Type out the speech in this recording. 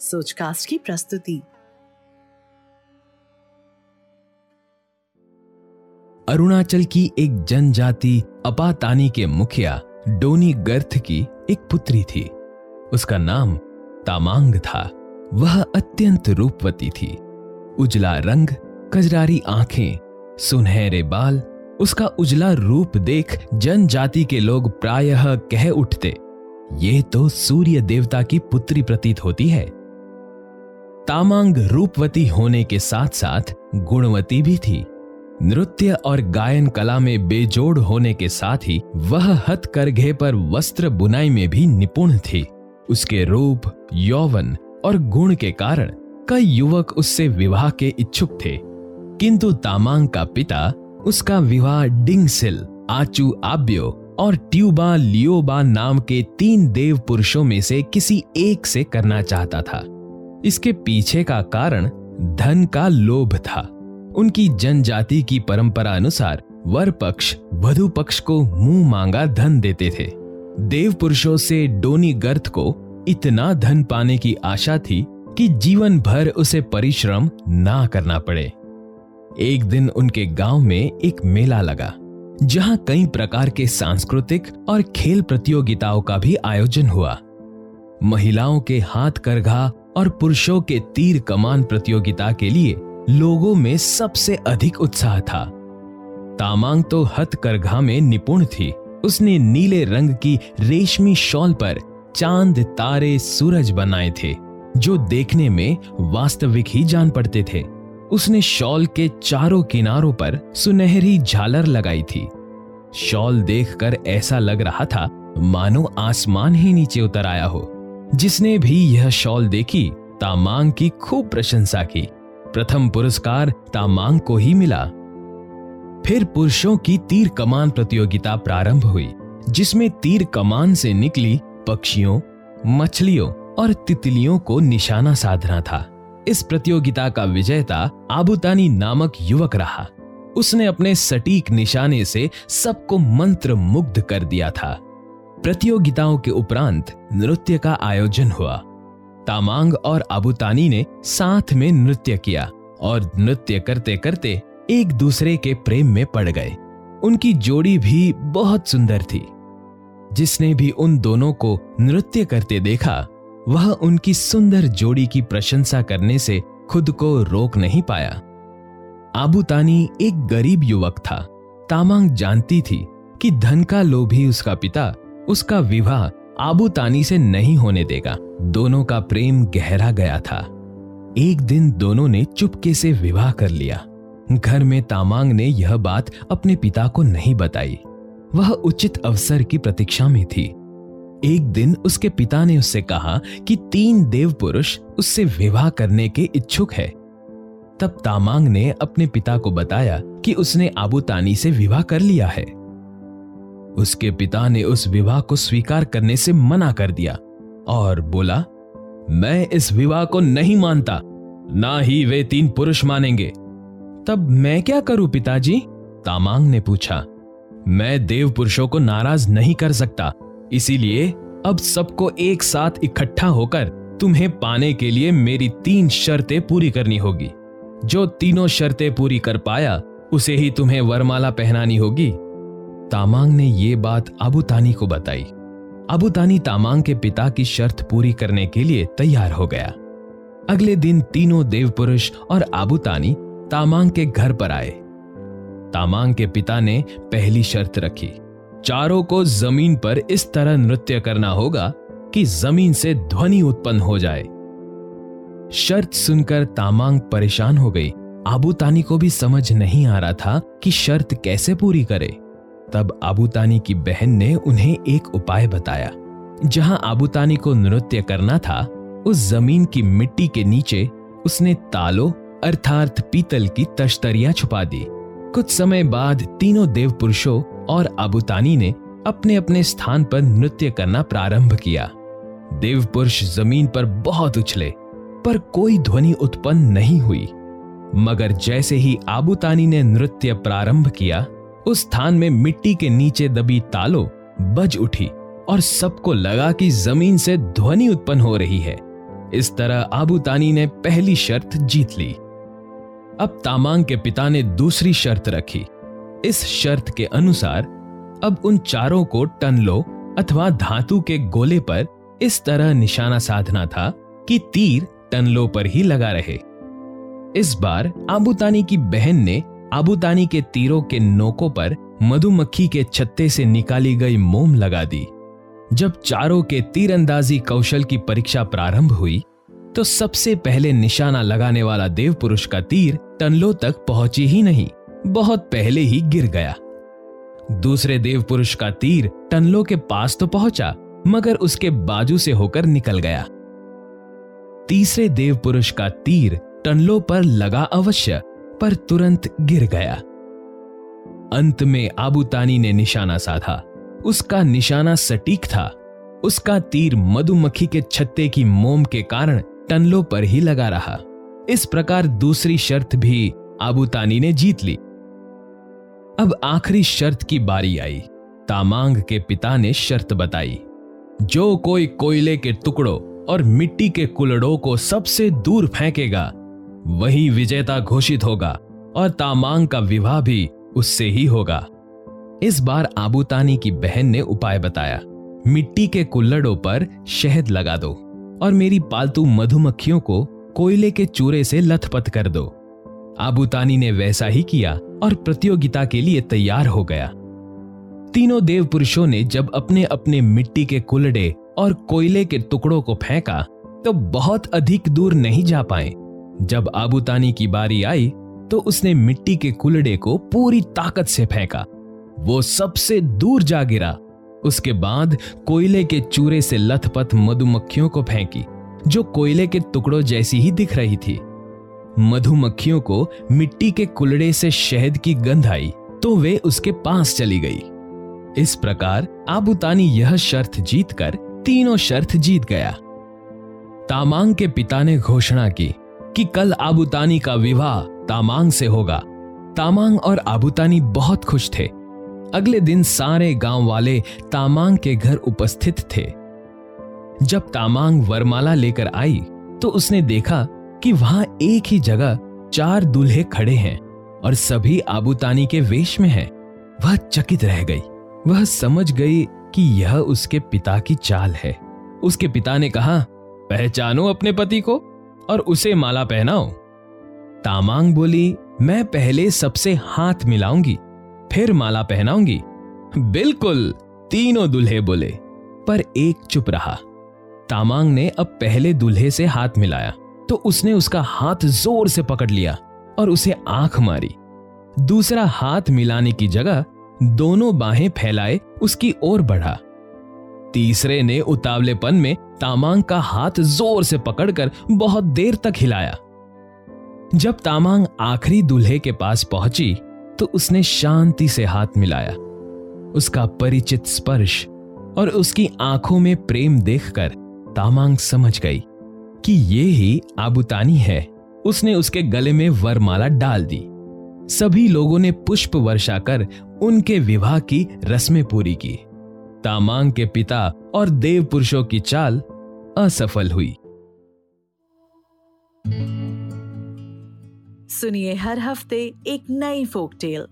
सोचकास्ट की प्रस्तुति। अरुणाचल की एक जनजाति अपातानी के मुखिया डोनी गर्थ की एक पुत्री थी। उसका नाम तामांग था। वह अत्यंत रूपवती थी। उजला रंग, कजरारी आँखें, सुनहरे बाल, उसका उजला रूप देख जनजाति के लोग प्रायः कह उठते, ये तो सूर्य देवता की पुत्री प्रतीत होती है। तामांग रूपवती होने के साथ साथ गुणवती भी थी। नृत्य और गायन कला में बेजोड़ होने के साथ ही वह हथकरघे पर वस्त्र बुनाई में भी निपुण थी। उसके रूप, यौवन और गुण के कारण कई युवक उससे विवाह के इच्छुक थे। किंतु तामांग का पिता, उसका विवाह डिंगसिल, आचू आब्यो और ट्यूबा लियोबा नाम के तीन देव पुरुषों में से किसी एक से करना चाहता था। इसके पीछे का कारण धन का लोभ था। उनकी जनजाति की परंपरा अनुसार वर पक्ष, वधु पक्ष को मुँह मांगा धन देते थे। देव पुरुषों से डोनी गर्थ को इतना धन पाने की आशा थी कि जीवन भर उसे परिश्रम ना करना पड़े। एक दिन उनके गाँव में एक मेला लगा, जहाँ कई प्रकार के सांस्कृतिक और खेल प्रतियोगिताओं का भी आयोजन हुआ। महिलाओं के हाथ करघा और पुरुषों के तीर कमान प्रतियोगिता के लिए लोगों में सबसे अधिक उत्साह था। तामांग तो हथकरघा में निपुण थी। उसने नीले रंग की रेशमी शॉल पर चाँद, तारे, सूरज बनाए थे, जो देखने में वास्तविक ही जान पड़ते थे। उसने शॉल के चारों किनारों पर सुनहरी झालर लगाई थी। शॉल देखकर ऐसा लग रहा था, मानो आसमान ही नीचे उतर आया हो। जिसने भी यह शॉल देखी, तामांग की खूब प्रशंसा की। प्रथम पुरस्कार तामांग को ही मिला। फिर पुरुषों की तीर कमान प्रतियोगिता प्रारंभ हुई, जिसमें तीर कमान से निकली पक्षियों, मछलियों और तितलियों को निशाना साधना था। इस प्रतियोगिता का विजेता आबुतानी नामक युवक रहा। उसने अपने सटीक निशाने से सबको मंत्र मुग्ध कर दिया था। प्रतियोगिताओं के उपरांत नृत्य का आयोजन हुआ। तामांग और आबुतानी ने साथ में नृत्य किया और नृत्य करते करते एक दूसरे के प्रेम में पड़ गए। उनकी जोड़ी भी बहुत सुंदर थी। जिसने भी उन दोनों को नृत्य करते देखा, वह उनकी सुंदर जोड़ी की प्रशंसा करने से खुद को रोक नहीं पाया। आबुतानी एक गरीब युवक था। तामांग जानती थी कि धन का लोभी उसका पिता उसका विवाह आबुतानी से नहीं होने देगा। दोनों का प्रेम गहरा गया था। एक दिन दोनों ने चुपके से विवाह कर लिया। घर में तामांग ने यह बात अपने पिता को नहीं बताई। वह उचित अवसर की प्रतीक्षा में थी। एक दिन उसके पिता ने उससे कहा कि तीन देव पुरुष उससे विवाह करने के इच्छुक है। तब तामांग ने अपने पिता को बताया कि उसने आबुतानी से विवाह कर लिया है। उसके पिता ने उस विवाह को स्वीकार करने से मना कर दिया और बोला, मैं इस विवाह को नहीं मानता, ना ही वे तीन पुरुष मानेंगे। तब मैं क्या करूँ पिताजी? तामांग ने पूछा, मैं देव पुरुषों को नाराज़ नहीं कर सकता, इसीलिए अब सबको एक साथ इकट्ठा होकर तुम्हें पाने के लिए मेरी तीन शर्तें पूरी करनी होगी। जो तीनों शर्तें पूरी कर पाया, उसे ही तुम्हें वरमाला पहनानी होगी। तामांग ने ये बात अबू तानी को बताई। अबू तानी तामांग के पिता की शर्त पूरी करने के लिए तैयार हो गया। अगले दिन तीनों देव पुरुष और आबू तानी तामांग के घर पर आए। तामांग के पिता ने पहली शर्त रखी, चारों को ज़मीन पर इस तरह नृत्य करना होगा कि ज़मीन से ध्वनि उत्पन्न हो जाए। शर्त सुनकर तामांग परेशान हो गई। आबूतानी को भी समझ नहीं आ रहा था कि शर्त कैसे पूरी करे। तब आबूतानी की बहन ने उन्हें एक उपाय बताया। जहाँ आबूतानी को नृत्य करना था, उस ज़मीन की मिट्टी के नीचे उसने तालो अर्थात पीतल की तश्तरियाँ छुपा दी। कुछ समय बाद तीनों देव पुरुषों और आबूतानी ने अपने अपने स्थान पर नृत्य करना प्रारंभ किया। देव पुरुष ज़मीन पर बहुत उछले, पर कोई ध्वनि उत्पन्न नहीं हुई। मगर जैसे ही आबूतानी ने नृत्य प्रारंभ किया उस स्थान में मिट्टी के नीचे दबी तालो बज उठी और सबको लगा कि ज़मीन से ध्वनि उत्पन्न हो रही है। इस तरह आबुतानी ने पहली शर्त जीत ली। अब तामांग के पिता ने दूसरी शर्त रखी। इस शर्त के अनुसार अब उन चारों को टनलो अथवा धातु के गोले पर इस तरह निशाना साधना था कि तीर टनलो पर ही लगा रहे। इस बार आबुतानी की बहन ने आबुतानी के तीरों के नोकों पर मधुमक्खी के छत्ते से निकाली गई मोम लगा दी। जब चारों के तीरंदाजी कौशल की परीक्षा प्रारंभ हुई तो सबसे पहले निशाना लगाने वाला देव पुरुष का तीर टनलो तक पहुँची ही नहीं, बहुत पहले ही गिर गया। दूसरे देव पुरुष का तीर टनलो के पास तो पहुँचा, मगर उसके बाजू से होकर निकल गया। तीसरे देव पुरुष का तीर टनलो पर लगा अवश्य पर तुरंत गिर गया। अंत में आबुतानी ने निशाना साधा। उसका निशाना सटीक था। उसका तीर मधुमक्खी के छत्ते की मोम के कारण टनलो पर ही लगा रहा। इस प्रकार दूसरी शर्त भी आबुतानी ने जीत ली। अब आखिरी शर्त की बारी आई। तामांग के पिता ने शर्त बताई। जो कोई कोयले के टुकड़ों और मिट्टी के कुलड़ों को सबसे दूर फेंकेगा वही विजेता घोषित होगा और तामांग का विवाह भी उससे ही होगा। इस बार आबूतानी की बहन ने उपाय बताया। मिट्टी के कुल्लड़ों पर शहद लगा दो और मेरी पालतू मधुमक्खियों को कोयले के चूरे से लथपथ कर दो। आबूतानी ने वैसा ही किया और प्रतियोगिता के लिए तैयार हो गया। तीनों देव पुरुषों ने जब अपने अपने मिट्टी के कुलड़े और कोयले के टुकड़ों को फेंका तो बहुत अधिक दूर नहीं जा पाए। जब आबूतानी की बारी आई तो उसने मिट्टी के कुलड़े को पूरी ताकत से फेंका। वो सबसे दूर जा गिरा। उसके बाद कोयले के चूरे से लथपथ मधुमक्खियों को फेंकी, जो कोयले के टुकड़ों जैसी ही दिख रही थी। मधुमक्खियों को मिट्टी के कुलड़े से शहद की गंध आई तो वे उसके पास चली गई। इस प्रकार आबूतानी यह शर्त जीतकर तीनों शर्त जीत गया। तामांग के पिता ने घोषणा की कि कल आबूतानी का विवाह तामांग से होगा। तामांग और आबूतानी बहुत खुश थे। अगले दिन सारे गाँव वाले तामांग के घर उपस्थित थे। जब तामांग वरमाला लेकर आई तो उसने देखा कि वहाँ एक ही जगह चार दूल्हे खड़े हैं और सभी आबूतानी के वेश में हैं। वह चकित रह गई। वह समझ गई कि यह उसके पिता की चाल है। उसके पिता ने कहा, पहचानो अपने पति को। और उसे माला पहनाओ। तामांग बोली, मैं पहले सबसे हाथ मिलाऊँगी, फिर माला पहनाऊँगी। बिल्कुल, तीनों दूल्हे बोले, पर एक चुप रहा। तामांग ने अब पहले दूल्हे से हाथ मिलाया तो उसने उसका हाथ ज़ोर से पकड़ लिया और उसे आँख मारी। दूसरा हाथ मिलाने की जगह दोनों बाहें फैलाए, उसकी ओर बढ़ा। तीसरे ने उतावलेपन में तामांग का हाथ ज़ोर से पकड़कर बहुत देर तक हिलाया। जब तामांग आखिरी दूल्हे के पास पहुँची तो उसने शांति से हाथ मिलाया। उसका परिचित स्पर्श और उसकी आँखों में प्रेम देखकर तामांग समझ गई कि ये ही आबुतानी है। उसने उसके गले में वरमाला डाल दी। सभी लोगों ने पुष्प वर्षा कर उनके विवाह की रस्में पूरी की। तामांग के पिता और देव पुरुषों की चाल असफल हुई। सुनिए हर हफ़्ते एक नई फोक टेल